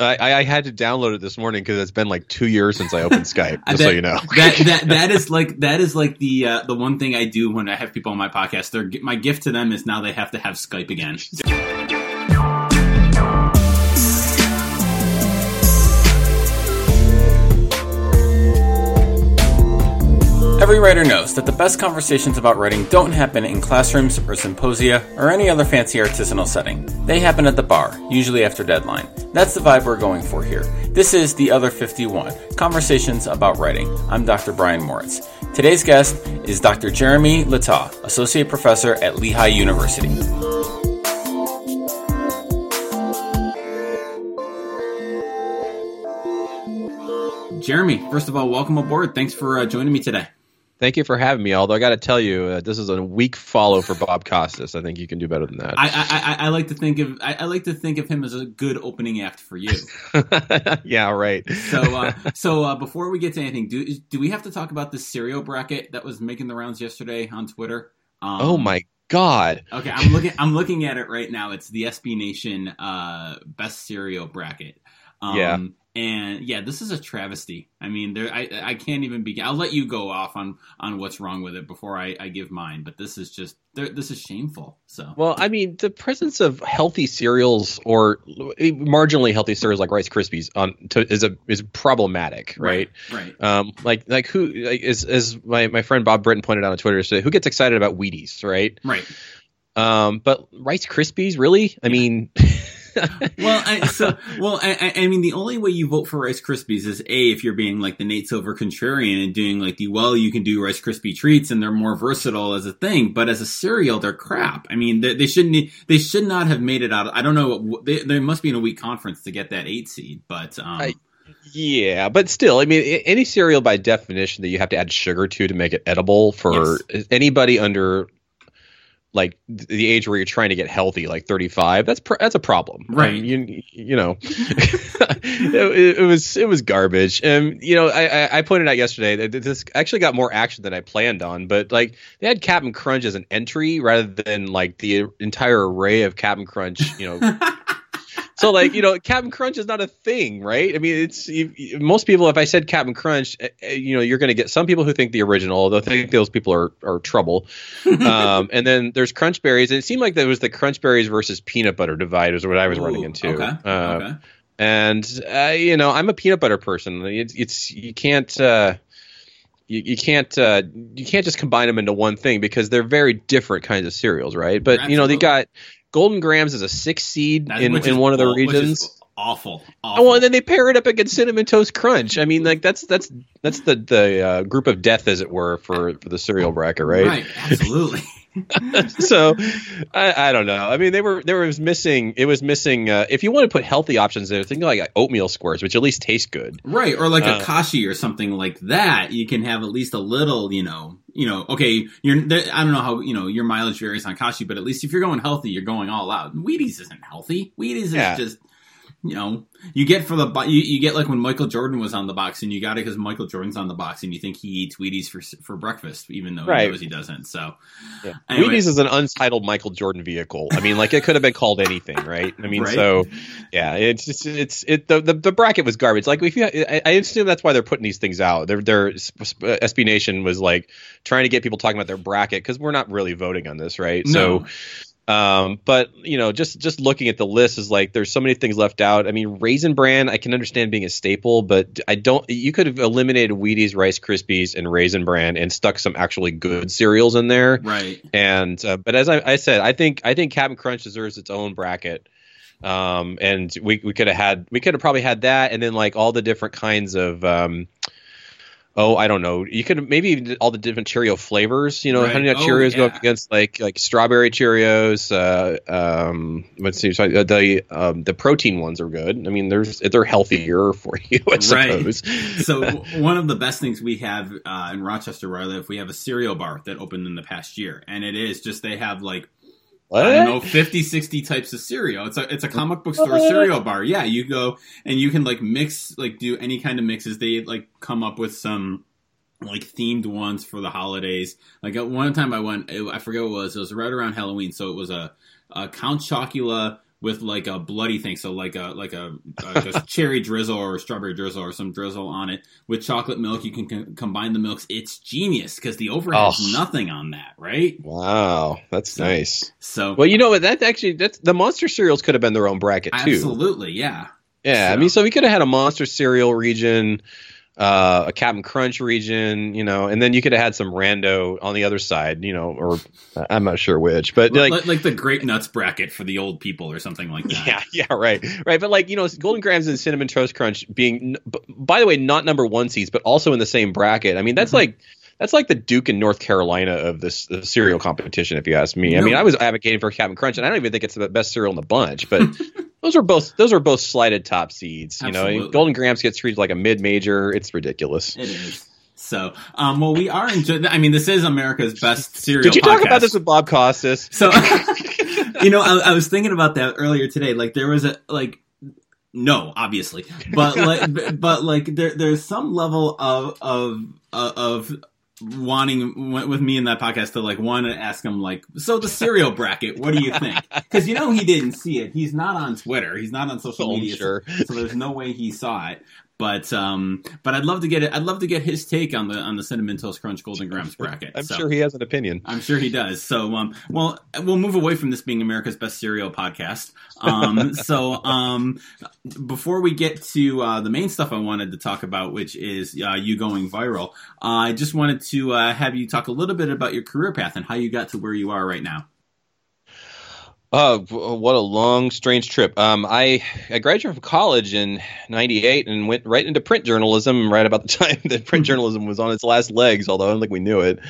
I, I had to download it this morning because it's been like two years since I opened Skype. Just that, so you know, that that that is like that is like the uh, the one thing I do when I have people on my podcast. They're, my gift to them is now they have to have Skype again. writer knows that the best conversations about writing don't happen in classrooms or symposia or any other fancy artisanal setting. They happen at the bar, usually after deadline. That's the vibe we're going for here. This is The Other 51 Conversations about Writing. I'm Dr. Brian Moritz. Today's guest is Dr. Jeremy Littau, Associate Professor at Lehigh University. Jeremy, first of all, welcome aboard. Thanks for uh, joining me today. Thank you for having me. Although I got to tell you, uh, this is a weak follow for Bob Costas. I think you can do better than that. I, I, I, like to think of I, I, like to think of him as a good opening act for you. yeah, right. So uh, so uh, before we get to anything, do do we have to talk about the cereal bracket that was making the rounds yesterday on Twitter? Um, oh my god. Okay, I'm looking I'm looking at it right now. It's the SB Nation uh, best cereal bracket. Um, yeah. And yeah, this is a travesty. I mean, there, I, I can't even begin. I'll let you go off on, on what's wrong with it before I, I give mine. But this is just, this is shameful. So, well, I mean, the presence of healthy cereals or marginally healthy cereals like Rice Krispies on to, is a is problematic, right? Right. right. Um, like like who like, is as my my friend Bob Britton pointed out on Twitter, so who gets excited about Wheaties, right? Right. Um, but Rice Krispies, really? I mean. well, I, so well, I, I, mean, the only way you vote for Rice Krispies is a if you're being like the Nate Silver contrarian and doing like the well, you can do Rice Krispie treats and they're more versatile as a thing, but as a cereal, they're crap. I mean, they, they shouldn't, they should not have made it out. Of, I don't know. They, they must be in a weak conference to get that eight seed, but um, I, yeah, but still, I mean, any cereal by definition that you have to add sugar to to make it edible for yes. anybody under like the age where you're trying to get healthy, like 35, that's pr- that's a problem, right? Um, you you know, it, it, was it was garbage. And um, you know, I, I pointed out yesterday that this actually got more action than I planned on, but like they had Captain Crunch as an entry rather than like the entire array of Captain Crunch, you know. so like you know captain crunch is not a thing right i mean it's you, most people if i said captain crunch eh, eh, you know you're going to get some people who think the original they'll think those people are, are trouble um, and then there's crunch berries and it seemed like there was the crunch berries versus peanut butter divide is what i was Ooh, running into okay. Uh, okay. and uh, you know i'm a peanut butter person it's, it's you can't uh, you, you can't uh, you can't just combine them into one thing because they're very different kinds of cereals, right? But Absolutely. you know they got Golden Grams is a six seed in, in one of the regions. Awful, awful. Oh, and then they pair it up against cinnamon toast crunch. I mean, like that's that's that's the the uh, group of death, as it were, for for the cereal bracket, right? Right, absolutely. so I, I, don't know. I mean, they were there was missing. It was missing. Uh, if you want to put healthy options there, think like, like oatmeal squares, which at least taste good, right? Or like uh, a kashi or something like that. You can have at least a little, you know, you know. Okay, you're. I don't know how you know your mileage varies on kashi, but at least if you're going healthy, you're going all out. Wheaties isn't healthy. Wheaties yeah. is just you know, you get for the you, you get like when Michael Jordan was on the box, and you got it because Michael Jordan's on the box, and you think he eats Wheaties for for breakfast, even though right. he knows he doesn't. So, yeah. anyway. Wheaties is an untitled Michael Jordan vehicle. I mean, like it could have been called anything, right? I mean, right? so yeah, it's just it's it the, the, the bracket was garbage. Like if you, I, I assume that's why they're putting these things out. They're, they're SB uh, Nation was like trying to get people talking about their bracket because we're not really voting on this, right? No. So um, but you know, just just looking at the list is like there's so many things left out. I mean, Raisin Bran I can understand being a staple, but I don't. You could have eliminated Wheaties, Rice Krispies, and Raisin Bran and stuck some actually good cereals in there. Right. And uh, but as I, I, said, I think I think Captain Crunch deserves its own bracket. Um, and we we could have had we could have probably had that, and then like all the different kinds of um, oh, I don't know. You could maybe all the different Cheerio flavors. You know, right. Honey Nut oh, Cheerios yeah. go up against like like strawberry Cheerios. Uh, um, let's see, sorry, uh, the um, the protein ones are good. I mean, there's they're healthier for you, I suppose. Right. so one of the best things we have uh, in Rochester, where I live, we have a cereal bar that opened in the past year, and it is just they have like what? I don't know, 50, 60 types of cereal. It's a it's a comic book store cereal bar. Yeah, you go and you can like mix like do any kind of mixes. They like come up with some like themed ones for the holidays. Like at one time I went, I forget what it was. It was right around Halloween, so it was a, a Count Chocula with like a bloody thing, so like a like a, uh, a cherry drizzle or strawberry drizzle or some drizzle on it with chocolate milk. You can co- combine the milks. It's genius because the over has Oh. nothing on that, right? Wow, that's So- nice. So Well, you know what? That actually, that's the monster cereals could have been their own bracket too. absolutely, yeah. Yeah, I mean, so we could have had a monster cereal region, uh, a Captain Crunch region, you know, and then you could have had some rando on the other side, you know, or I'm not sure which, but Like, like. like, the grape nuts bracket for the old people or something like that. Yeah, yeah, right, right. But like you know, Golden Grams and Cinnamon Toast Crunch being, b- by the way, not number one seeds, but also in the same bracket. I mean, that's Mhm. like that's like the Duke and North Carolina of this uh, cereal competition, if you ask me. I No. mean, I was advocating for Captain Crunch, and I don't even think it's the best cereal in the bunch, but those are both those are both slighted top seeds. You know, Absolutely. And Golden Grams gets treated like a mid major. It's ridiculous. It is. So, um, well, we are enjoying. I mean, this is America's best cereal. Did you talk about this with Bob Costas? So, you know, I, I was thinking about that earlier today. Like, there was a like, no, obviously, but like, but, like, there there's some level of of of wanting with me in that podcast to like want to ask him like, so the cereal bracket, what do you think? Because you know he didn't see it. He's not on Twitter. He's not on social Oh, media. sure. So there's no way he saw it. But um, but I'd love to get it. I'd love to get his take on the on the cinnamon toast crunch golden grams bracket. I'm So- sure he has an opinion. I'm sure he does. So, um, well, we'll move away from this being America's best cereal podcast. Um, so, um, before we get to uh, the main stuff I wanted to talk about, which is uh, you going viral, uh, I just wanted to uh, have you talk a little bit about your career path and how you got to where you are right now. Oh, what a long, strange trip. Um, I I graduated from college in '98 and went right into print journalism. Right about the time that print journalism was on its last legs, although I don't think we knew it.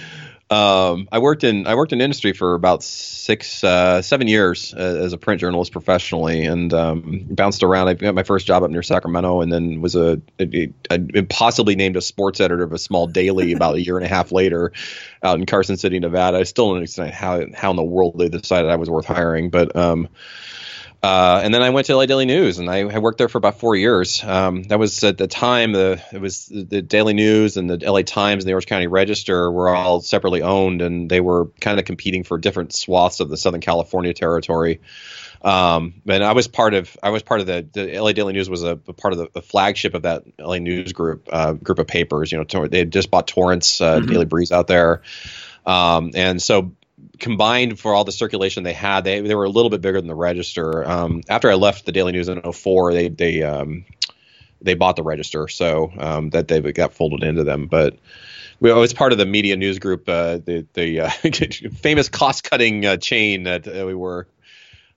Um, I worked in I worked in industry for about six, uh, seven years uh, as a print journalist professionally, and um, bounced around. I got my first job up near Sacramento, and then was a, a, a possibly named a sports editor of a small daily about a year and a half later, out in Carson City, Nevada. I still don't understand how how in the world they decided I was worth hiring, but um, uh, and then I went to LA Daily News, and I, I worked there for about four years. Um, that was at the time the it was the, Daily News and the LA Times and the Orange County Register were all separately owned, and they were kind of competing for different swaths of the Southern California territory. Um, and I was part of I was part of the, the LA Daily News was a, a part of the, the flagship of that LA News group uh, group of papers. You know, they had just bought Torrance, uh, Mhm. Daily Breeze out there, um, and so combined for all the circulation they had, they they were a little bit bigger than the Register. Um, after I left the Daily News in 04, they they um, they bought the Register, so um, that they got folded into them, but. We, was part of the MediaNews Group, uh, the the uh, famous cost cutting uh, chain that we were.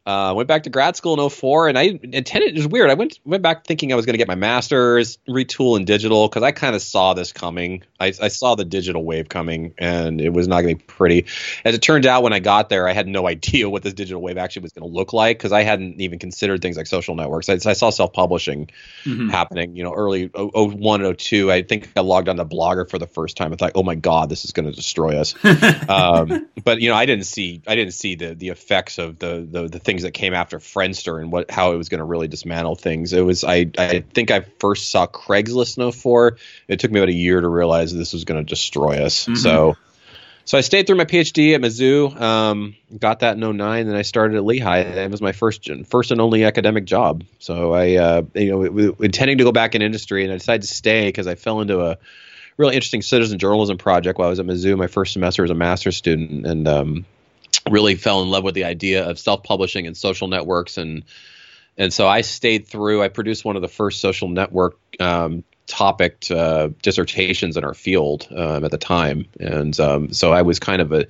Uh, went back to grad school in 04 and I intended it was weird. I went went back thinking I was going to get my master's, retool in digital because I kind of saw this coming. I, I saw the digital wave coming and it was not going to be pretty. As it turned out, when I got there, I had no idea what this digital wave actually was going to look like because I hadn't even considered things like social networks. I, I saw self publishing Mhm. happening, you know, early 01, 02. I think I logged on to Blogger for the first time. I thought, oh my God, this is going to destroy us um, but you know, I didn't see I didn't see the the effects of the the, the things that came after Friendster and what how it was going to really dismantle things. It was I I think I first saw Craigslist in 04. It took me about a year to realize this was going to destroy us. Mhm. So. So I stayed through my PhD at Mizzou, um, got that in 09, and I started at Lehigh. It was my first first and only academic job. So I, uh, you know, intending to go back in industry, and I decided to stay because I fell into a really interesting citizen journalism project while I was at Mizzou my first semester as a master's student, and um, really fell in love with the idea of self-publishing and social networks, and and so I stayed through. I produced one of the first social network um, topic uh, dissertations in our field um, at the time, and um, so I was kind of a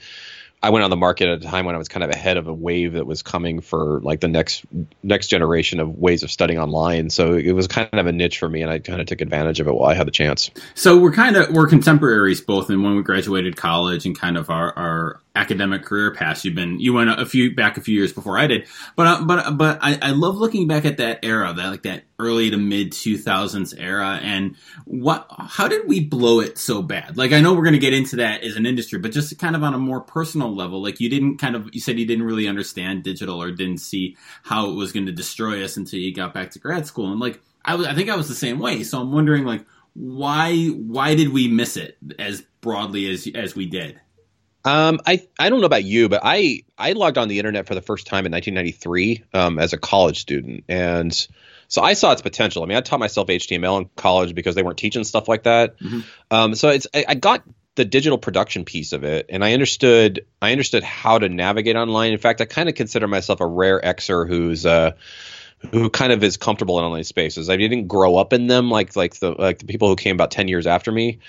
I went on the market at a time when I was kind of ahead of a wave that was coming for like the next next generation of ways of studying online. So it was kind of a niche for me, and I kind of took advantage of it while I had the chance. So we're kind of we're contemporaries both in when we graduated college and kind of our, our academic career paths. You've been you went a few back a few years before I did, but uh, but but I, I love looking back at that era, that like that early to mid two thousands era, and what how did we blow it so bad? Like I know we're going to get into that as an industry, but just kind of on a more personal level, like you didn't kind of you said you didn't really understand digital or didn't see how it was going to destroy us until you got back to grad school, and like I was I think I was the same way. So I'm wondering like why why did we miss it as broadly as as we did? Um, I I don't know about you, but I I logged on the internet for the first time in 1993 um, as a college student, and so I saw its potential. I mean, I taught myself HTML in college because they weren't teaching stuff like that. Mm-hmm. Um, so it's I, I, got the digital production piece of it, and I understood I understood how to navigate online. In fact, I kind of consider myself a rare Xer who's uh, who kind of is comfortable in online spaces. I didn't grow up in them like like the like the people who came about ten years after me.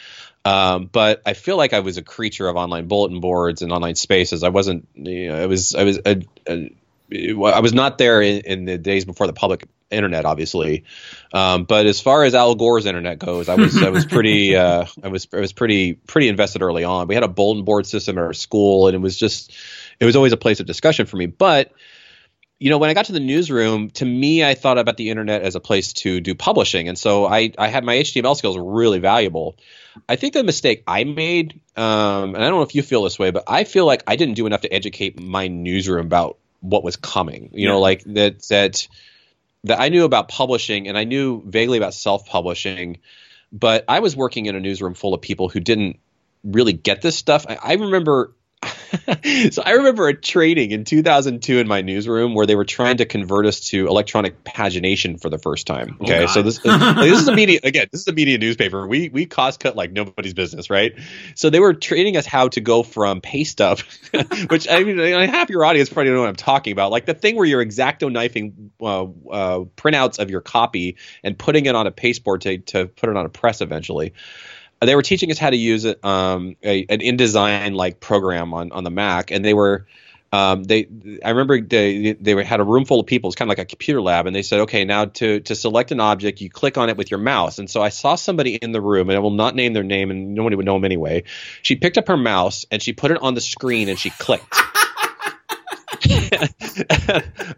Um, but I feel like I was a creature of online bulletin boards and online spaces. I wasn't, you know, I was, I was, a, a, I was not there in, in, the days before the public internet, obviously. Um, but as far as Al Gore's internet goes, I was, I was pretty, uh, I was, I was pretty, pretty invested early on. We had a bulletin board system at our school, and it was just, it was always a place of discussion for me. But you know, when I got to the newsroom, to me, I thought about the internet as a place to do publishing, and so I, I had my HTML skills really valuable. I think the mistake I made, um, and I don't know if you feel this way, but I feel like I didn't do enough to educate my newsroom about what was coming. You know, like that that that I knew about publishing and I knew vaguely about self-publishing, but I was working in a newsroom full of people who didn't really get this stuff. I, I remember so I remember a training in 2002 in my newsroom where they were trying to convert us to electronic pagination for the first time. Oh, okay, oh so this this is a media again. This is a media newspaper. We we cost cut like nobody's business, right? So they were training us how to go from paste up, which I mean, half your audience probably know what I'm talking about. Like the thing where you're exacto knifing uh, uh, printouts of your copy and putting it on a pasteboard to to put it on a press eventually they were teaching us how to use um, a, an InDesign like program on on the Mac, and they were. Um, they, I remember they they had a room full of people. It's kind of like a computer lab, and they said, "Okay, now to to select an object, you click on it with your mouse." And so I saw somebody in the room, and I will not name their name, and nobody would know them anyway. She picked up her mouse and she put it on the screen, and she clicked.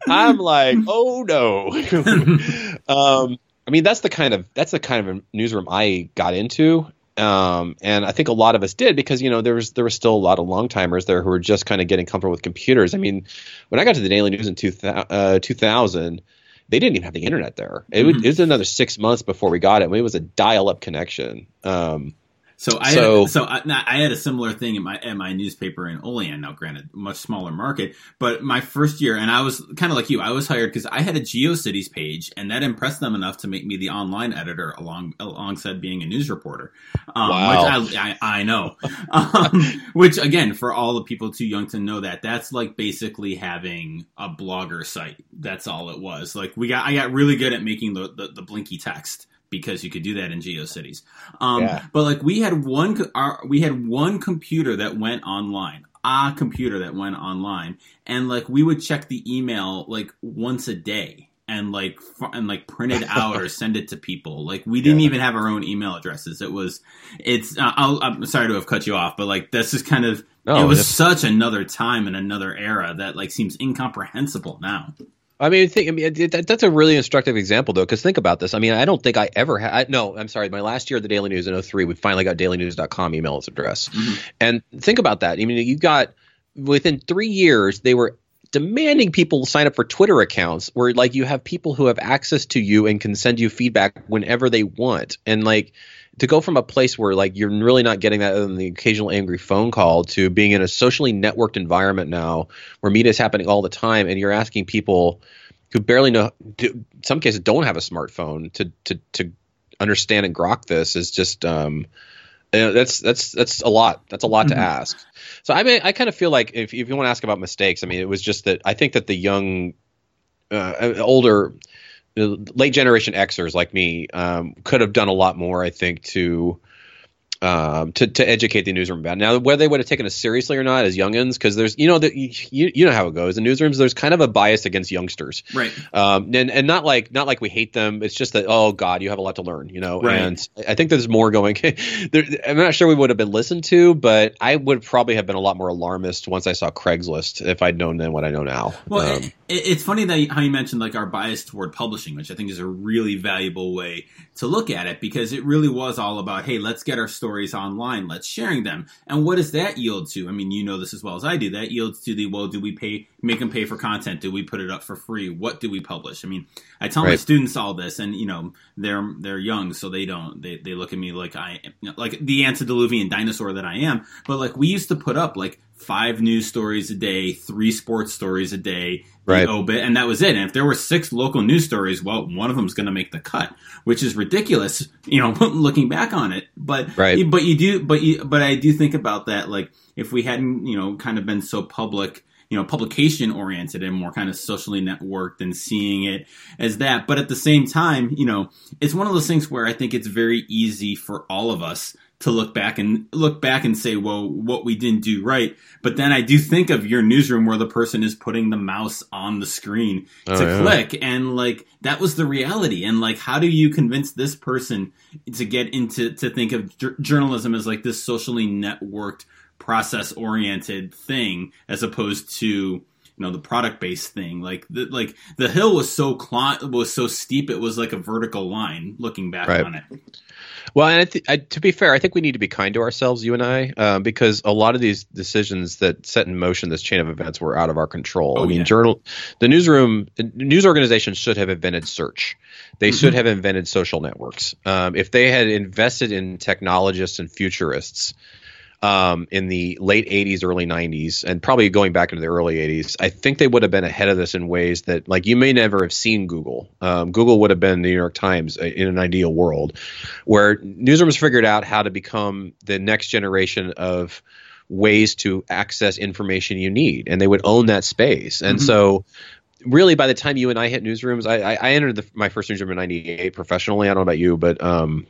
I'm like, oh no. um, I mean, that's the kind of that's the kind of newsroom I got into, um, and I think a lot of us did because you know there was there was still a lot of long timers there who were just kind of getting comfortable with computers. I mean, when I got to the Daily News in two, uh, 2000, they didn't even have the internet there. It, mm-hmm. it, was another six months before we got it. I mean, it was a dial-up connection. Um, so I so, had, so I, I, had a similar thing in my at my newspaper in Olean. Now, granted, much smaller market, but my first year, and I was kind of like you. I was hired because I had a GeoCities page, and that impressed them enough to make me the online editor along alongside being a news reporter. Um, wow. Which I, I, I know. um, which again, for all the people too young to know that, that's like basically having a blogger site. That's all it was. Like we got, I got really good at making the the, the blinky text because you could do that in GeoCities. Um, yeah. But like we had one, our, we had one computer that went online, a computer that went online, and like we would check the email like once a day and like and like print it out or send it to people. Like we didn't yeah. even have our own email addresses. It was it's. Uh, i am sorry to have cut you off, but like this is kind of. No, it was such another time and another era that like seems incomprehensible now. I mean, think, I mean that, that's a really instructive example, though, because think about this. I mean, I don't think I ever had. No, I'm sorry. My last year at the Daily News in 03, we finally got dailynews.com email address. Mm-hmm. And think about that. I mean, you got within three years, they were demanding people sign up for Twitter accounts where like you have people who have access to you and can send you feedback whenever they want. And like to go from a place where like you're really not getting that other than the occasional angry phone call to being in a socially networked environment now where media is happening all the time and you're asking people who barely know in some cases don't have a smartphone to to to understand and grok this is just um you know, that's that's that's a lot that's a lot mm-hmm. to ask so i mean i kind of feel like if, if you want to ask about mistakes i mean it was just that i think that the young uh, older late generation Xers like me um, could have done a lot more, I think, to um, to to educate the newsroom about. Now, whether they would have taken us seriously or not as youngins, because there's you know that you you know how it goes in newsrooms. There's kind of a bias against youngsters, right? Um, and and not like not like we hate them. It's just that oh god, you have a lot to learn, you know. Right. And I think there's more going. there, I'm not sure we would have been listened to, but I would probably have been a lot more alarmist once I saw Craigslist if I'd known then what I know now. Well, um, it, it's funny that how you mentioned like our bias toward publishing, which I think is a really valuable way to look at it because it really was all about hey, let's get our stories online. Let's sharing them. And what does that yield to? I mean, you know this as well as I do. That yields to the well, do we pay make them pay for content? Do we put it up for free? What do we publish? I mean, I tell right. my students all this, and you know they're they're young, so they don't they, they look at me like I like the antediluvian dinosaur that I am. But like we used to put up like five news stories a day, three sports stories a day, right. obit, and that was it. And if there were six local news stories, well, one of them is going to make the cut, which is ridiculous, you know, looking back on it. But right. but you do, but you, but I do think about that, like if we hadn't, you know, kind of been so public you know publication oriented and more kind of socially networked and seeing it as that but at the same time you know it's one of those things where i think it's very easy for all of us to look back and look back and say, well, what we didn't do right. But then I do think of your newsroom where the person is putting the mouse on the screen oh, to yeah. click, and like that was the reality. And like, how do you convince this person to get into to think of j- journalism as like this socially networked, process oriented thing as opposed to you know the product based thing like the like the hill was so cl- was so steep it was like a vertical line looking back right. on it well, and I th- I, to be fair, I think we need to be kind to ourselves, you and I, uh, because a lot of these decisions that set in motion this chain of events were out of our control. Oh, I mean, yeah. journal, the newsroom, news organizations should have invented search. They mm-hmm. should have invented social networks. Um, if they had invested in technologists and futurists, um, in the late 80s, early 90s, and probably going back into the early 80s, I think they would have been ahead of this in ways that, like, you may never have seen Google. Um, Google would have been the New York Times uh, in an ideal world, where newsrooms figured out how to become the next generation of ways to access information you need, and they would own that space. And mm-hmm. so, really, by the time you and I hit newsrooms, I, I entered the, my first newsroom in '98 professionally. I don't know about you, but um,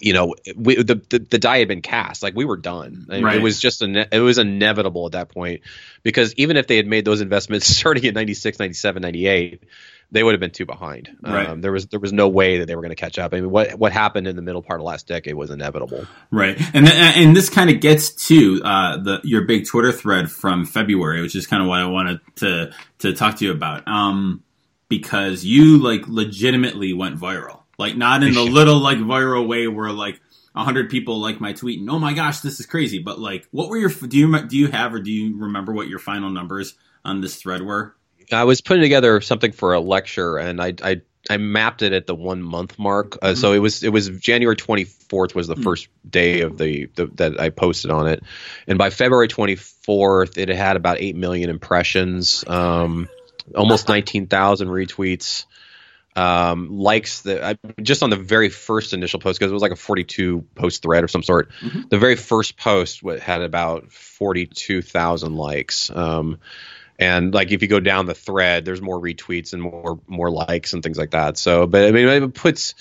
you know, we, the, the, the die had been cast. Like we were done. Right. It was just a it was inevitable at that point because even if they had made those investments starting in 96, 97, 98, they would have been too behind. Right. Um, there was there was no way that they were going to catch up. I mean, what what happened in the middle part of last decade was inevitable. Right, and and this kind of gets to uh, the your big Twitter thread from February, which is kind of what I wanted to to talk to you about. Um, because you like legitimately went viral like not in the little like viral way where like a hundred people like my tweet and oh my gosh this is crazy. But like, what were your do you do you have or do you remember what your final numbers on this thread were? I was putting together something for a lecture and I I I mapped it at the one month mark. Uh, mm-hmm. So it was it was January 24th was the mm-hmm. first day of the, the, that I posted on it, and by February 24th it had about eight million impressions, um, almost 19,000 retweets um, likes I, just on the very first initial post because it was like a 42 post thread of some sort. Mm-hmm. The very first post had about 42,000 likes. Um, and like if you go down the thread, there's more retweets and more more likes and things like that. So, but I mean, it puts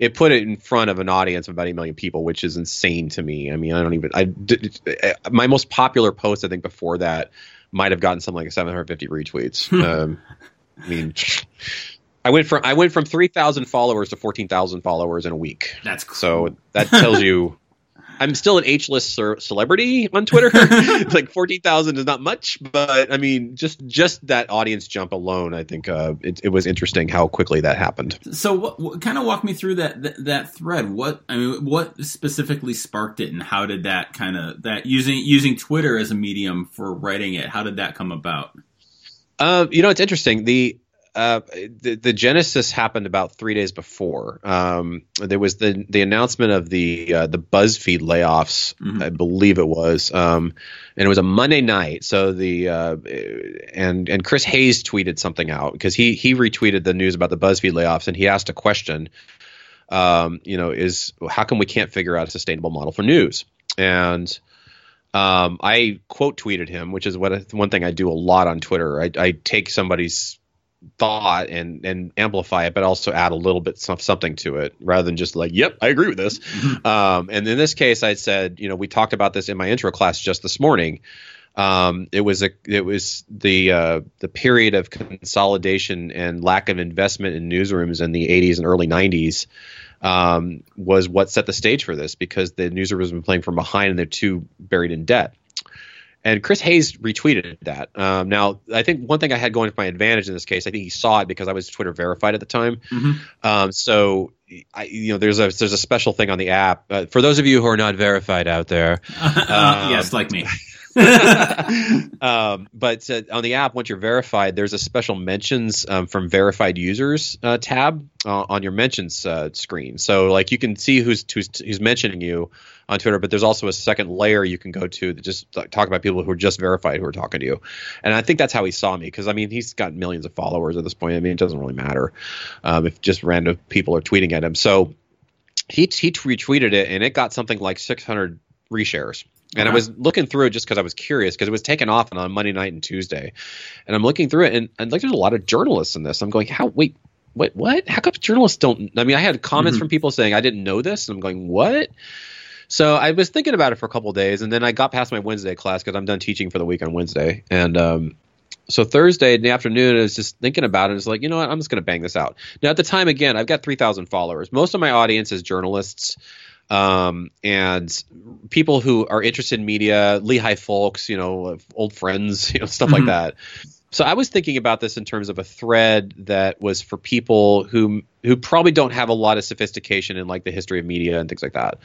it put it in front of an audience of about eight million people, which is insane to me. I mean, I don't even I my most popular post I think before that might have gotten something like 750 retweets. um, I mean. I went from I went from three thousand followers to fourteen thousand followers in a week. That's cool. so that tells you I'm still an H list celebrity on Twitter. like fourteen thousand is not much, but I mean, just just that audience jump alone, I think uh, it, it, was interesting how quickly that happened. So, what, what, kind of walk me through that, that, that thread? What I mean, what specifically sparked it, and how did that kind of that using using Twitter as a medium for writing it? How did that come about? Uh, you know, it's interesting. The uh, the, the genesis happened about three days before. Um, there was the the announcement of the uh, the BuzzFeed layoffs, mm-hmm. I believe it was, um, and it was a Monday night. So the uh, and and Chris Hayes tweeted something out because he he retweeted the news about the BuzzFeed layoffs, and he asked a question. Um, you know, is how come we can't figure out a sustainable model for news? And um, I quote tweeted him, which is what one thing I do a lot on Twitter. I, I take somebody's thought and and amplify it, but also add a little bit of something to it rather than just like, yep, I agree with this. Mm-hmm. Um, and in this case, I said, you know, we talked about this in my intro class just this morning. Um, it was a it was the uh, the period of consolidation and lack of investment in newsrooms in the 80s and early 90s um, was what set the stage for this because the newsrooms have been playing from behind and they're too buried in debt. And Chris Hayes retweeted that. Um, now, I think one thing I had going to my advantage in this case, I think he saw it because I was Twitter verified at the time. Mm-hmm. Um, so I, you know, there's a there's a special thing on the app uh, for those of you who are not verified out there. Uh, yes, like me. um, but uh, on the app, once you're verified, there's a special mentions um, from verified users uh, tab uh, on your mentions uh, screen. So like you can see who's, who's who's mentioning you on Twitter, but there's also a second layer you can go to that just talk about people who are just verified who are talking to you. And I think that's how he saw me because I mean he's got millions of followers at this point. I mean it doesn't really matter um, if just random people are tweeting at him. So he he retweeted it and it got something like 600 reshares. And I was looking through it just because I was curious because it was taken off on Monday night and Tuesday, and I'm looking through it and, and like there's a lot of journalists in this. I'm going, how wait, what what? How come journalists don't? I mean, I had comments mm-hmm. from people saying I didn't know this, and I'm going, what? So I was thinking about it for a couple days, and then I got past my Wednesday class because I'm done teaching for the week on Wednesday, and um, so Thursday in the afternoon, I was just thinking about it. It's like, you know what? I'm just going to bang this out. Now, at the time, again, I've got 3,000 followers. Most of my audience is journalists um, and people who are interested in media, Lehigh folks, you know, old friends, you know, stuff mm-hmm. like that. So I was thinking about this in terms of a thread that was for people who who probably don't have a lot of sophistication in like the history of media and things like that.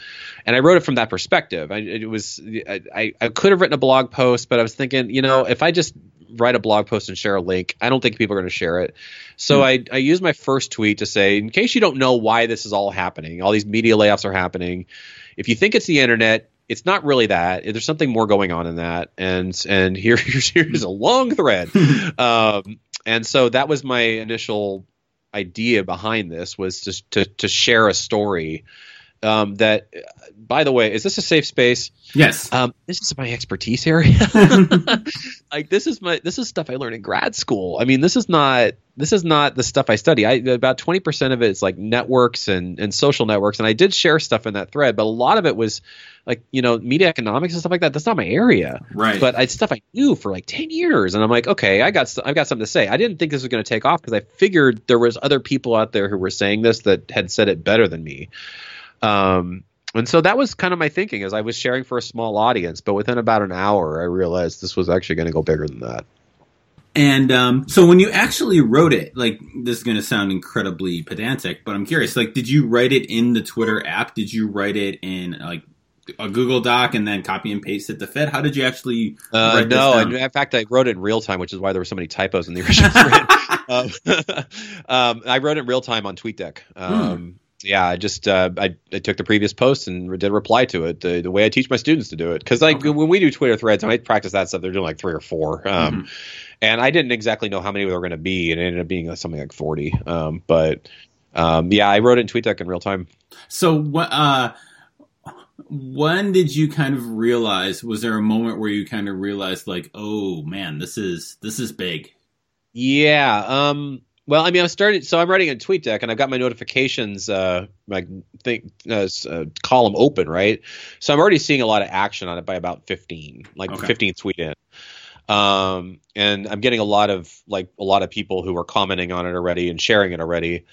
And I wrote it from that perspective. I, it was I, I could have written a blog post, but I was thinking, you know, if I just write a blog post and share a link. I don't think people are going to share it. So mm. I, I used my first tweet to say, in case you don't know why this is all happening, all these media layoffs are happening. If you think it's the internet, it's not really that. There's something more going on in that. And and here here's, here's a long thread. um, and so that was my initial idea behind this was just to to share a story um, that by the way is this a safe space? Yes. Um, this is my expertise area. Like this is my this is stuff i learned in grad school. I mean this is not this is not the stuff i study. I about 20% of it is like networks and and social networks and i did share stuff in that thread but a lot of it was like you know media economics and stuff like that. That's not my area. Right. But it's stuff i knew for like 10 years and i'm like okay i got i've got something to say. I didn't think this was going to take off because i figured there was other people out there who were saying this that had said it better than me um, and so that was kind of my thinking as I was sharing for a small audience, but within about an hour, I realized this was actually going to go bigger than that. And um, so when you actually wrote it, like this is going to sound incredibly pedantic, but I'm curious. Like, did you write it in the Twitter app? Did you write it in like a Google Doc and then copy and paste it to fit? How did you actually? Uh, no, in fact, I wrote it in real time, which is why there were so many typos in the original. um, um, I wrote it in real time on TweetDeck. Hmm. Um, hmm yeah, I just uh, I, I, took the previous post and did a reply to it the, the way I teach my students to do it. Because like okay. when we do Twitter threads, and I practice that stuff. They're doing like three or four, um, mm-hmm. and I didn't exactly know how many there were going to be, and it ended up being something like forty. Um, but um, yeah, I wrote it in TweetDeck in real time. So what? Uh, when did you kind of realize? Was there a moment where you kind of realized, like, oh man, this is this is big? Yeah. Um, well, I mean, I started. So I'm writing in TweetDeck, and I've got my notifications, uh, my thing, uh, uh, column open, right? So I'm already seeing a lot of action on it by about 15, like okay. 15 tweet in. Um, and I'm getting a lot of like a lot of people who are commenting on it already and sharing it already.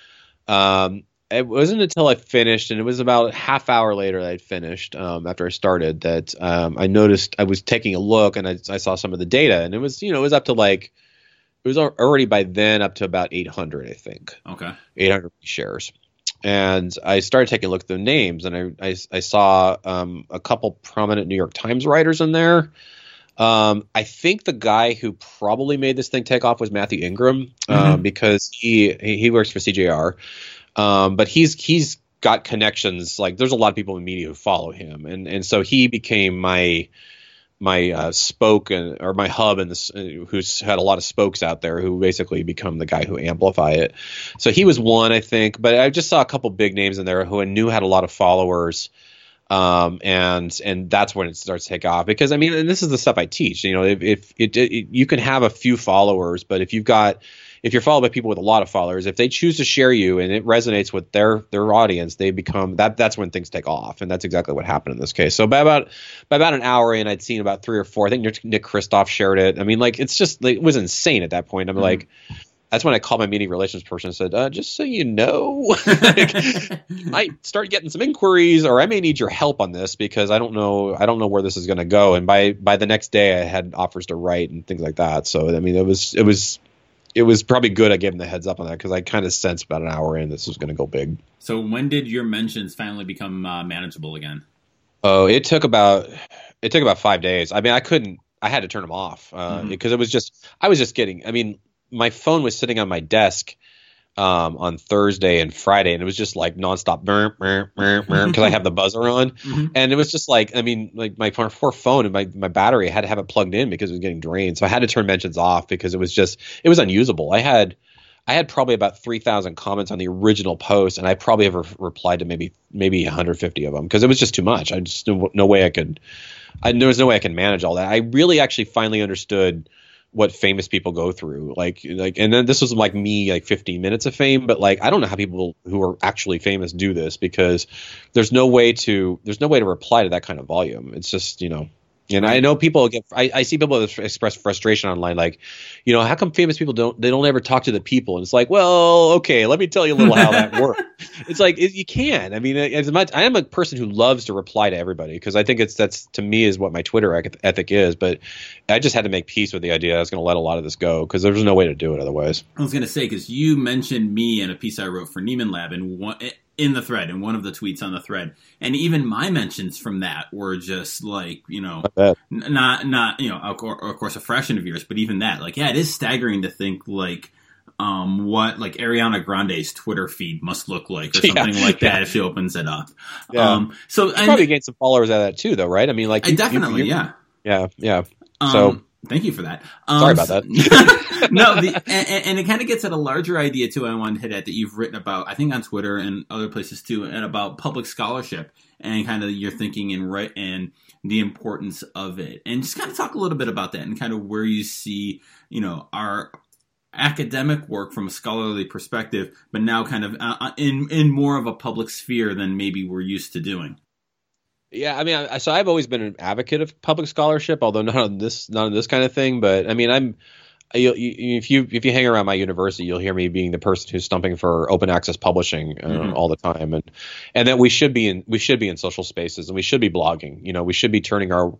Um, it wasn't until I finished, and it was about a half hour later that I'd finished um, after I started that um, I noticed I was taking a look and I, I saw some of the data, and it was you know it was up to like it was already by then up to about 800, I think. Okay. 800 shares. And I started taking a look at the names, and I, I, I saw um, a couple prominent New York Times writers in there. Um, I think the guy who probably made this thing take off was Matthew Ingram um, mm-hmm. because he he works for CJR, um, but he's he's got connections. Like there's a lot of people in media who follow him, and and so he became my my uh, spoke and or my hub and who's had a lot of spokes out there who basically become the guy who amplify it. So he was one, I think, but I just saw a couple big names in there who I knew had a lot of followers. Um, and and that's when it starts to take off because I mean, and this is the stuff I teach. You know, if, if it, it, you can have a few followers, but if you've got if you're followed by people with a lot of followers, if they choose to share you and it resonates with their their audience, they become that that's when things take off, and that's exactly what happened in this case. So by about by about an hour in, I'd seen about three or four. I think Nick, Nick Kristof shared it. I mean, like it's just like, it was insane at that point. I'm mm-hmm. like. That's when I called my media relations person and said, uh, "Just so you know, like, I start getting some inquiries, or I may need your help on this because I don't know, I don't know where this is going to go." And by by the next day, I had offers to write and things like that. So I mean, it was it was it was probably good I gave him the heads up on that because I kind of sensed about an hour in this was going to go big. So when did your mentions finally become uh, manageable again? Oh, it took about it took about five days. I mean, I couldn't. I had to turn them off uh, Mhm. because it was just. I was just getting. I mean, my phone was sitting on my desk um, on Thursday and Friday, and it was just like nonstop because I have the buzzer on, Mhm. and it was just like. I mean, like my poor poor phone and my my battery I had to have it plugged in because it was getting drained, so I had to turn mentions off because it was just it was unusable. I had. I had probably about three thousand comments on the original post, and I probably ever replied to maybe maybe 150 of them because it was just too much. I just no, no way I could. I, there was no way I could manage all that. I really actually finally understood what famous people go through. Like like, and then this was like me like 15 minutes of fame, but like I don't know how people who are actually famous do this because there's no way to there's no way to reply to that kind of volume. It's just you know. And I know people get. I, I see people express frustration online, like, you know, how come famous people don't they don't ever talk to the people? And it's like, well, okay, let me tell you a little how that works. It's like it, you can. I mean, as much I am a person who loves to reply to everybody because I think it's that's to me is what my Twitter ethic is. But I just had to make peace with the idea I was going to let a lot of this go because there was no way to do it otherwise. I was going to say because you mentioned me in a piece I wrote for Nieman Lab and one in the thread in one of the tweets on the thread, and even my mentions from that were just like you know n- not not you know of course, a fraction of yours, but even that like yeah, it is staggering to think like. Um, what like Ariana Grande's Twitter feed must look like, or Yeah, something like that, yeah. if she opens it up. Yeah. Um, so You and probably gained some followers out of that too, though, right? I mean, like I you- you- definitely, you- yeah. yeah, yeah. Um, So- thank you for that. Um, Sorry about that. no, the, and, and it kind of gets at a larger idea too. I wanted to hit at that you've written about, I think on Twitter and other places too, and about public scholarship and kind of your thinking and right and the importance of it, and just kind of talk a little bit about that and kind of where you see, you know, our academic work from a scholarly perspective, but now kind of uh, in in more of a public sphere than maybe we're used to doing. Yeah, I mean, I, so I've always been an advocate of public scholarship, although not on this, not on this kind of thing. But I mean, I'm, you, you, if you if you hang around my university, you'll hear me being the person who's stumping for open access publishing uh, Mhm. all the time, and and that we should be in we should be in social spaces and we should be blogging. You know, we should be turning our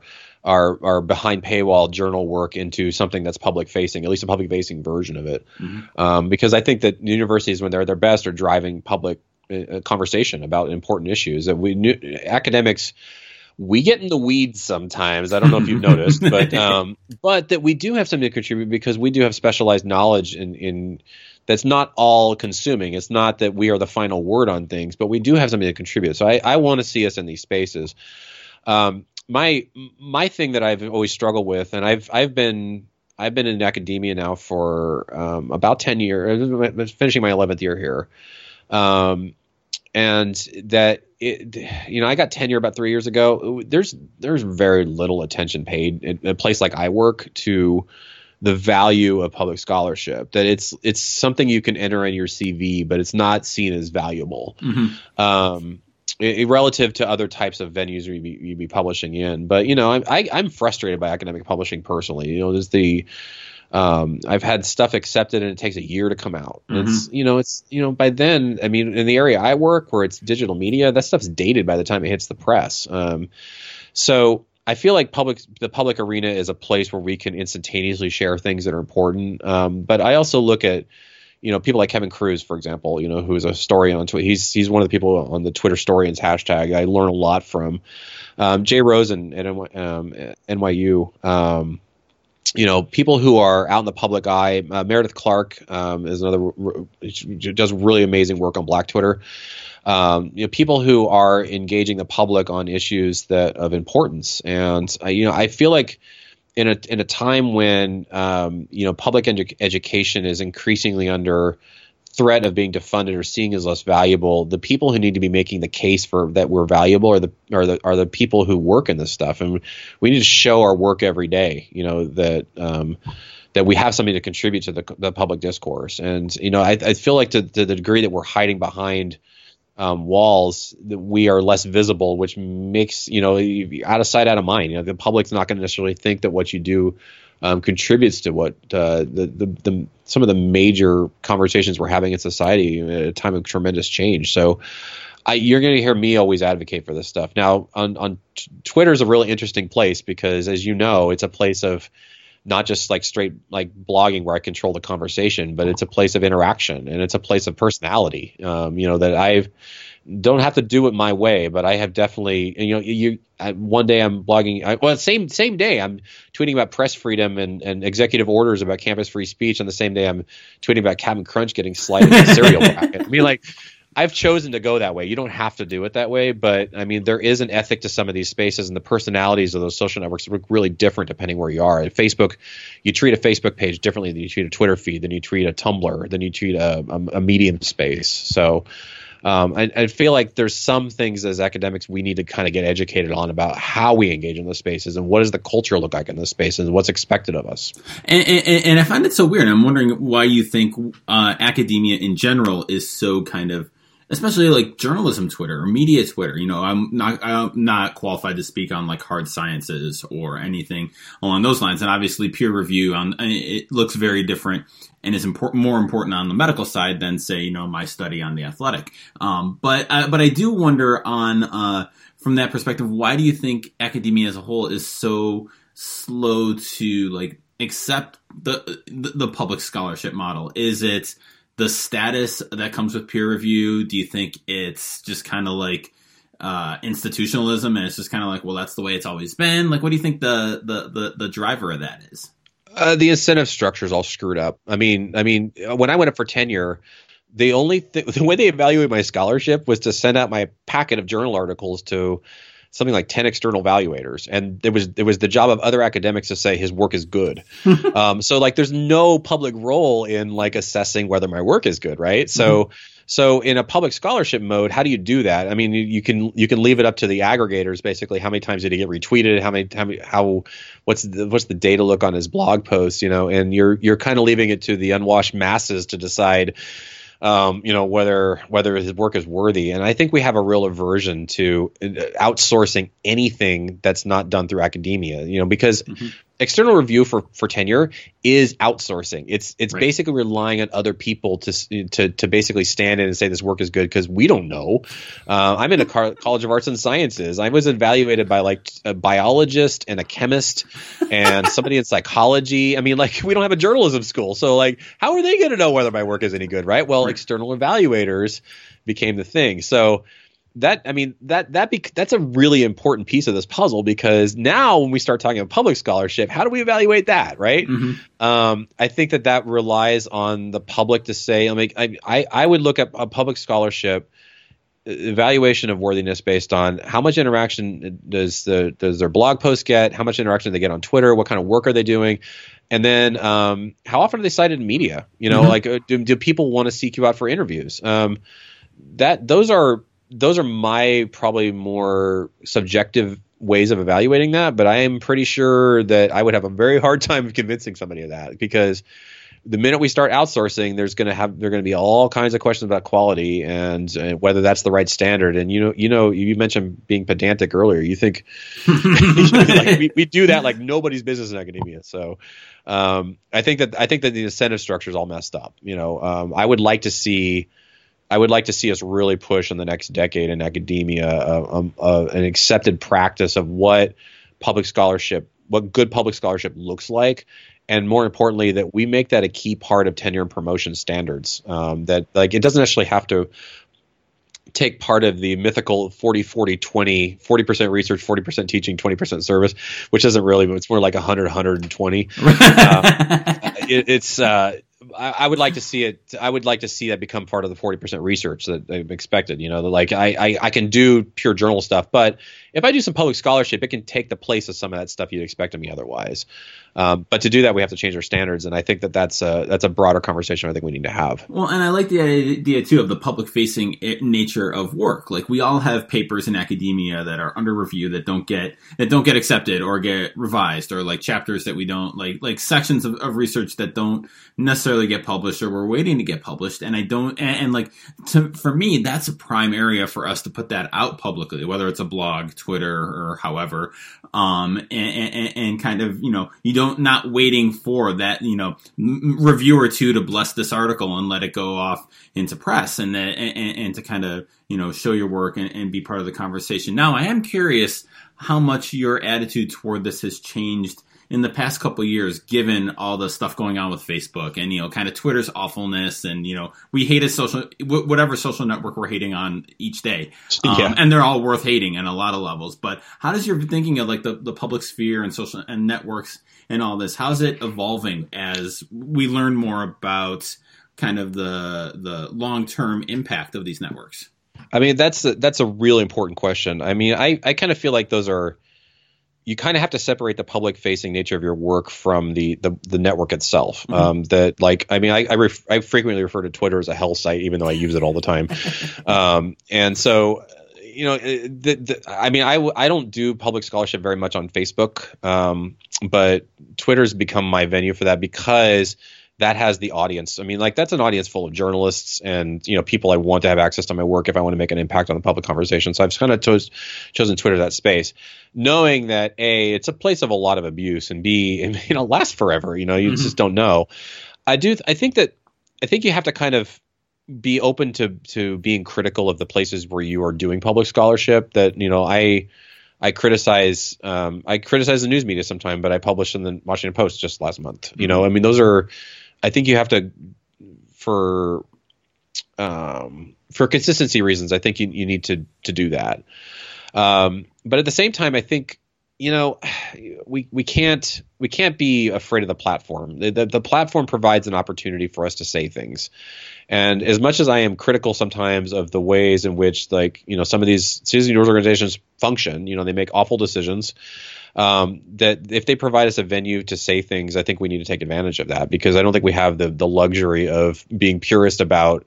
our our behind paywall journal work into something that's public facing, at least a public facing version of it. Mhm. Um, because I think that universities, when they're at their best, are driving public uh, conversation about important issues. That we new, academics we get in the weeds sometimes. I don't know if you've noticed, but um, but that we do have something to contribute because we do have specialized knowledge in in that's not all consuming. It's not that we are the final word on things, but we do have something to contribute. So I, I want to see us in these spaces. Um, my my thing that I've always struggled with, and I've I've been I've been in academia now for um, about ten years, finishing my eleventh year here, um, and that it, you know I got tenure about three years ago. There's there's very little attention paid in a place like I work to the value of public scholarship. That it's it's something you can enter in your CV, but it's not seen as valuable Mhm. um, relative to other types of venues you'd be, you'd be publishing in. But you know, I'm I, I'm frustrated by academic publishing personally. You know, there's the um, I've had stuff accepted and it takes a year to come out. Mhm. It's you know it's you know by then I mean in the area I work where it's digital media that stuff's dated by the time it hits the press. Um, so I feel like public the public arena is a place where we can instantaneously share things that are important. Um, but I also look at you know people like Kevin Kruse, for example, you know who is a story on Twitter. He's he's one of the people on the Twitterstorians hashtag. I learn a lot from um, Jay Rosen at um, at NYU. You know, people who are out in the public eye. Uh, Meredith Clark um, is another does really amazing work on Black Twitter. Um, you know, people who are engaging the public on issues that of importance, and uh, you know, I feel like in a in a time when um, you know public edu- education is increasingly under threat of being defunded or seen as less valuable, the people who need to be making the case for that we're valuable are the are the are the people who work in this stuff, and we need to show our work every day. You know that. Um, that we have something to contribute to the, the public discourse, and you know, I, I feel like to, to the degree that we're hiding behind um, walls, that we are less visible, which makes you know out of sight, out of mind. You know, the public's not going to necessarily think that what you do um, contributes to what uh, the, the the some of the major conversations we're having in society at a time of tremendous change. So. I, you're going to hear me always advocate for this stuff. Now, on, on t- Twitter is a really interesting place because, as you know, it's a place of not just like straight like blogging where I control the conversation, but it's a place of interaction and it's a place of personality. Um, you know that I've don't have to do it my way, but I have definitely, you know, you, I, one day I'm blogging, I, well, same, same day I'm tweeting about press freedom and, and executive orders about campus free speech. On the same day I'm tweeting about Captain Crunch getting slided in the cereal packet. I mean, like, I've chosen to go that way. You don't have to do it that way, but I mean, there is an ethic to some of these spaces, and the personalities of those social networks look really different depending where you are. At Facebook, you treat a Facebook page differently than you treat a Twitter feed, than you treat a Tumblr, than you treat a, a, a medium space. So, um, I, I, feel like there's some things as academics we need to kind of get educated on about how we engage in those spaces and what does the culture look like in those spaces and what's expected of us. And, and, and I find it so weird. I'm wondering why you think uh, academia in general is so kind of especially like journalism Twitter or media Twitter. You know, I'm not I'm not qualified to speak on like hard sciences or anything along those lines. And obviously, peer review on it looks very different and is important more important on the medical side than say you know my study on the athletic. Um, but uh, but I do wonder on uh, from that perspective, why do you think academia as a whole is so slow to like accept the the, the public scholarship model? Is it the status that comes with peer review? Do you think it's just kind of like uh, institutionalism, and it's just kind of like, well, that's the way it's always been? Like, what do you think the the the, the driver of that is? Uh, the incentive structure is all screwed up. I mean, I mean, when I went up for tenure, the only th- the way they evaluated my scholarship was to send out my packet of journal articles to something like 10 external evaluators and it was it was the job of other academics to say his work is good. Um, so like there's no public role in like assessing whether my work is good right? So mm-hmm. so in a public scholarship mode how do you do that? I mean you, you, can you can leave it up to the aggregators basically how many times did he get retweeted? How many how many how what's the what's the data look on his blog post you know? And you're you're kind of leaving it to the unwashed masses to decide um, you know whether whether his work is worthy. And I think we have a real aversion to uh, outsourcing anything that's not done through academia. You know, because mm-hmm external review for for tenure is outsourcing. It's it's right. basically relying on other people to to to basically stand in and say this work is good because we don't know. Uh, I'm in a car, College of Arts and Sciences. I was evaluated by like a biologist and a chemist and somebody in psychology. I mean, like we don't have a journalism school, so like how are they going to know whether my work is any good, right? Well, right. external evaluators became the thing. So that I mean that that be, that's a really important piece of this puzzle because now when we start talking about public scholarship, how do we evaluate that, right? Mm-hmm. Um, I think that that relies on the public to say. I mean, I I, would look at a public scholarship evaluation of worthiness based on how much interaction does the does their blog post get, how much interaction do they get on Twitter, what kind of work are they doing, and then um, how often are they cited in media? You know, mm-hmm. like uh, do, do people want to seek you out for interviews? Um, that those are those are my probably more subjective ways of evaluating that, but I am pretty sure that I would have a very hard time convincing somebody of that because the minute we start outsourcing, there's going to have there going to be all kinds of questions about quality and whether that's the right standard. And you know, you know, you mentioned being pedantic earlier. You think like, we, we do that like nobody's business in academia. So um, I think that I think that the incentive structure is all messed up. You know, um, I would like to see I would like to see us really push in the next decade in academia uh, um, uh, an accepted practice of what public scholarship, what good public scholarship looks like, and more importantly, that we make that a key part of tenure and promotion standards. Um, that like it doesn't actually have to take part of the mythical 40 40 20 40% research 40% teaching 20% service which isn't really but it's more like 100 120 uh, it, it's uh, I, I, would like to see it. I would like to see that become part of the forty percent research that they've expected. You know, like I, I, I can do pure journal stuff, but if I do some public scholarship, it can take the place of some of that stuff you'd expect of me otherwise. Um, but to do that, we have to change our standards, and I think that that's a that's a broader conversation. I think we need to have. Well, and I like the idea too of the public facing nature of work. Like we all have papers in academia that are under review that don't get that don't get accepted or get revised, or like chapters that we don't like like sections of, of research that don't necessarily get published or we're waiting to get published. And I don't and, and like to, for me, that's a prime area for us to put that out publicly, whether it's a blog, Twitter, or however. Um, and, and, and kind of you know you don't not waiting for that you know review or two to bless this article and let it go off into press and and, and to kind of you know show your work and, and, be part of the conversation. Now I am curious how much your attitude toward this has changed in the past couple years, given all the stuff going on with Facebook and you know, kind of Twitter's awfulness, and you know, we hate a social whatever social network we're hating on each day, um, yeah. and they're all worth hating in a lot of levels. But how does your thinking of like the, the public sphere and social and networks and all this, how's it evolving as we learn more about kind of the the long term impact of these networks? I mean, that's a, that's a really important question. I mean, I, I kind of feel like those are you kind of have to separate the public facing nature of your work from the the, the network itself. Mm-hmm. Um, that like I mean I I, ref, I, frequently refer to Twitter as a hell site, even though I use it all the time. um, and so you know, the, the, I mean, I, I don't do public scholarship very much on Facebook, um, but Twitter's become my venue for that because that has the audience. I mean, like that's an audience full of journalists and you know people I want to have access to my work if I want to make an impact on the public conversation. So I've kind of chose, chosen Twitter that space, knowing that a it's a place of a lot of abuse and b you know lasts forever. You know, you mm-hmm. just don't know. I do. I think that I think you have to kind of be open to to being critical of the places where you are doing public scholarship. That you know I. I criticize um, I criticize the news media sometimes, but I published in the Washington Post just last month. You know, I mean, those are I think you have to for um, for consistency reasons. I think you, you need to to do that. Um, but at the same time, I think you know we we can't we can't be afraid of the platform. The, the, the platform provides an opportunity for us to say things. And as much as I am critical sometimes of the ways in which like you know some of these citizen organizations function, you know they make awful decisions um, that if they provide us a venue to say things, I think we need to take advantage of that because I don't think we have the the luxury of being purist about,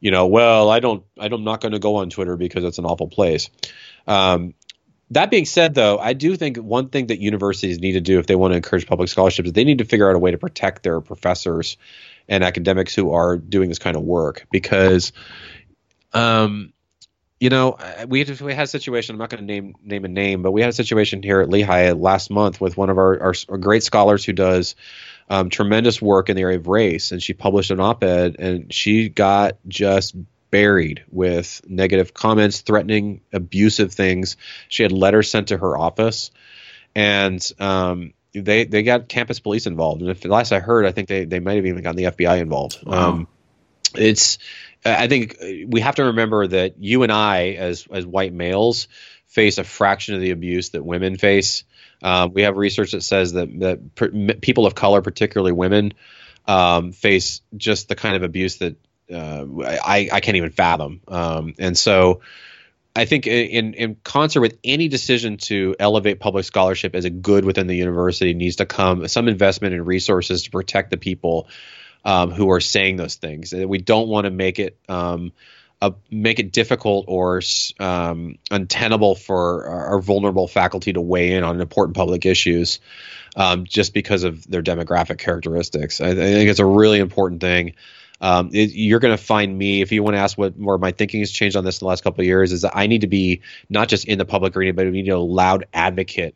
you know, well, I don't, I'm not going to go on Twitter because it's an awful place. Um, that being said, though, I do think one thing that universities need to do if they want to encourage public scholarships is they need to figure out a way to protect their professors and academics who are doing this kind of work because um, you know, we had, we had a situation. I'm not going to name name a name, but we had a situation here at Lehigh last month with one of our, our, our great scholars who does um, tremendous work in the area of race, and she published an op-ed, and she got just buried with negative comments, threatening, abusive things. She had letters sent to her office, and um, they they got campus police involved. And if last I heard, I think they they might have even gotten the FBI involved. Wow. Um, it's I think we have to remember that you and I, as as white males, face a fraction of the abuse that women face. Um, we have research that says that that per, people of color, particularly women, um, face just the kind of abuse that uh, I, I can't even fathom. Um, and so, I think in in concert with any decision to elevate public scholarship as a good within the university needs to come some investment in resources to protect the people um, who are saying those things. We don't want to make it um, make it difficult or um, untenable for our vulnerable faculty to weigh in on important public issues um, just because of their demographic characteristics. I, I think it's a really important thing. Um, it, you're going to find me if you want to ask what more my thinking has changed on this in the last couple of years is that I need to be not just in the public arena, but I need a loud advocate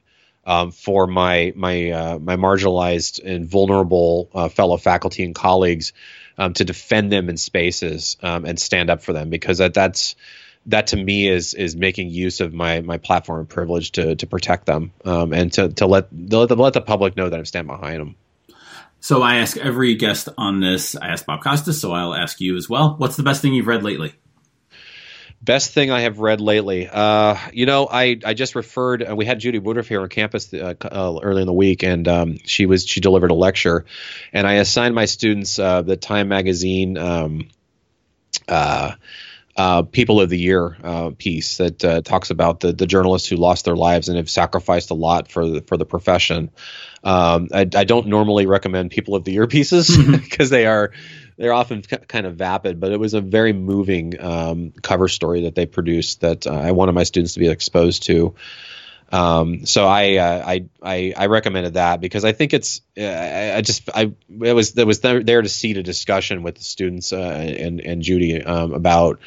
um, for my my uh, my marginalized and vulnerable uh, fellow faculty and colleagues um, to defend them in spaces um, and stand up for them because that that's that to me is is making use of my my platform and privilege to to protect them um, and to to let let the, let the public know that I'm standing behind them. So I ask every guest on this. I asked Bob Costas, so I'll ask you as well. What's the best thing you've read lately? Best thing I have read lately. Uh, you know, I, I just referred. Uh, we had Judy Woodruff here on campus uh, uh, early in the week, and um, she was she delivered a lecture, and I assigned my students uh, the Time magazine. Um, uh, uh, People of the Year uh, piece that uh, talks about the the journalists who lost their lives and have sacrificed a lot for the, for the profession. Um, I, I, don't normally recommend People of the Year pieces because they are they're often kind of vapid, but it was a very moving um, cover story that they produced that uh, I wanted my students to be exposed to. Um, so I, uh, I, I, I, recommended that because I think it's, uh, I, I, just, I, it was, it was there, there to seed a discussion with the students, uh, and, and Judy, um, about,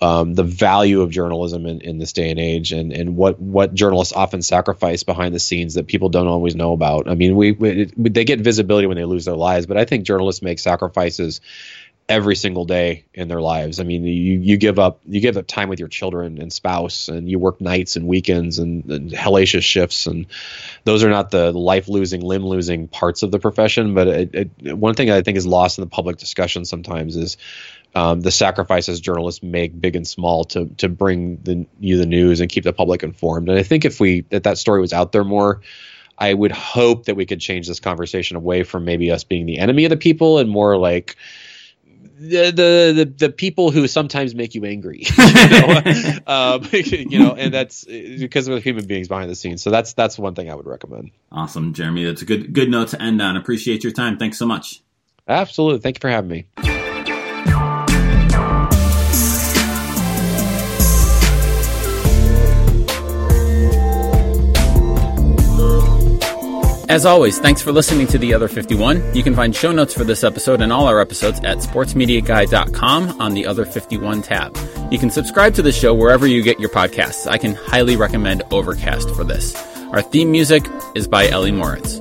um, the value of journalism in, in this day and age and, and what, what journalists often sacrifice behind the scenes that people don't always know about. I mean, we, we they get visibility when they lose their lives, but I think journalists make sacrifices every single day in their lives. I mean, you you give up you give up time with your children and spouse, and you work nights and weekends and, and hellacious shifts, and those are not the life losing, limb losing parts of the profession. But it, it, one thing I think is lost in the public discussion sometimes is um, the sacrifices journalists make, big and small, to to bring the, you the news and keep the public informed. And I think if we that that story was out there more. I would hope that we could change this conversation away from maybe us being the enemy of the people and more like, the, the the the people who sometimes make you angry, you know, um, you know, and that's because of the human beings behind the scenes. So that's that's one thing I would recommend. Awesome, Jeremy. That's a good good note to end on. Appreciate your time. Thanks so much. Absolutely. Thank you for having me. As always, thanks for listening to The Other 51. You can find show notes for this episode and all our episodes at sportsmediaguy.com on the Other 51 tab. You can subscribe to the show wherever you get your podcasts. I can highly recommend Overcast for this. Our theme music is by Ellie Moritz.